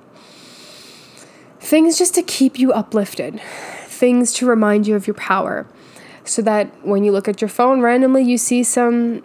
Speaker 1: things just to keep you uplifted, things to remind you of your power. So that when you look at your phone randomly, you see some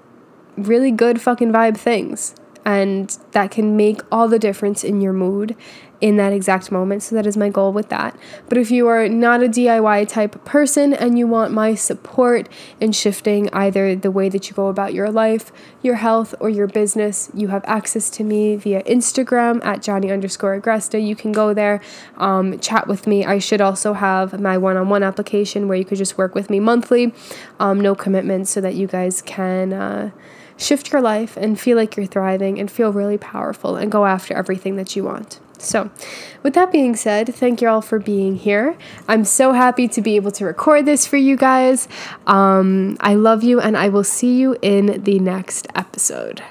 Speaker 1: really good fucking vibe things. And that can make all the difference in your mood in that exact moment. So that is my goal with that. But if you are not a DIY type person and you want my support in shifting either the way that you go about your life, your health, or your business, you have access to me via Instagram at Johnny underscore Agresta. You can go there, um, chat with me. I should also have my one on one application where you could just work with me monthly, um, no commitment, so that you guys can. Uh, shift your life and feel like you're thriving and feel really powerful and go after everything that you want. So, with that being said, thank you all for being here. I'm so happy to be able to record this for you guys. Um, I love you, and I will see you in the next episode.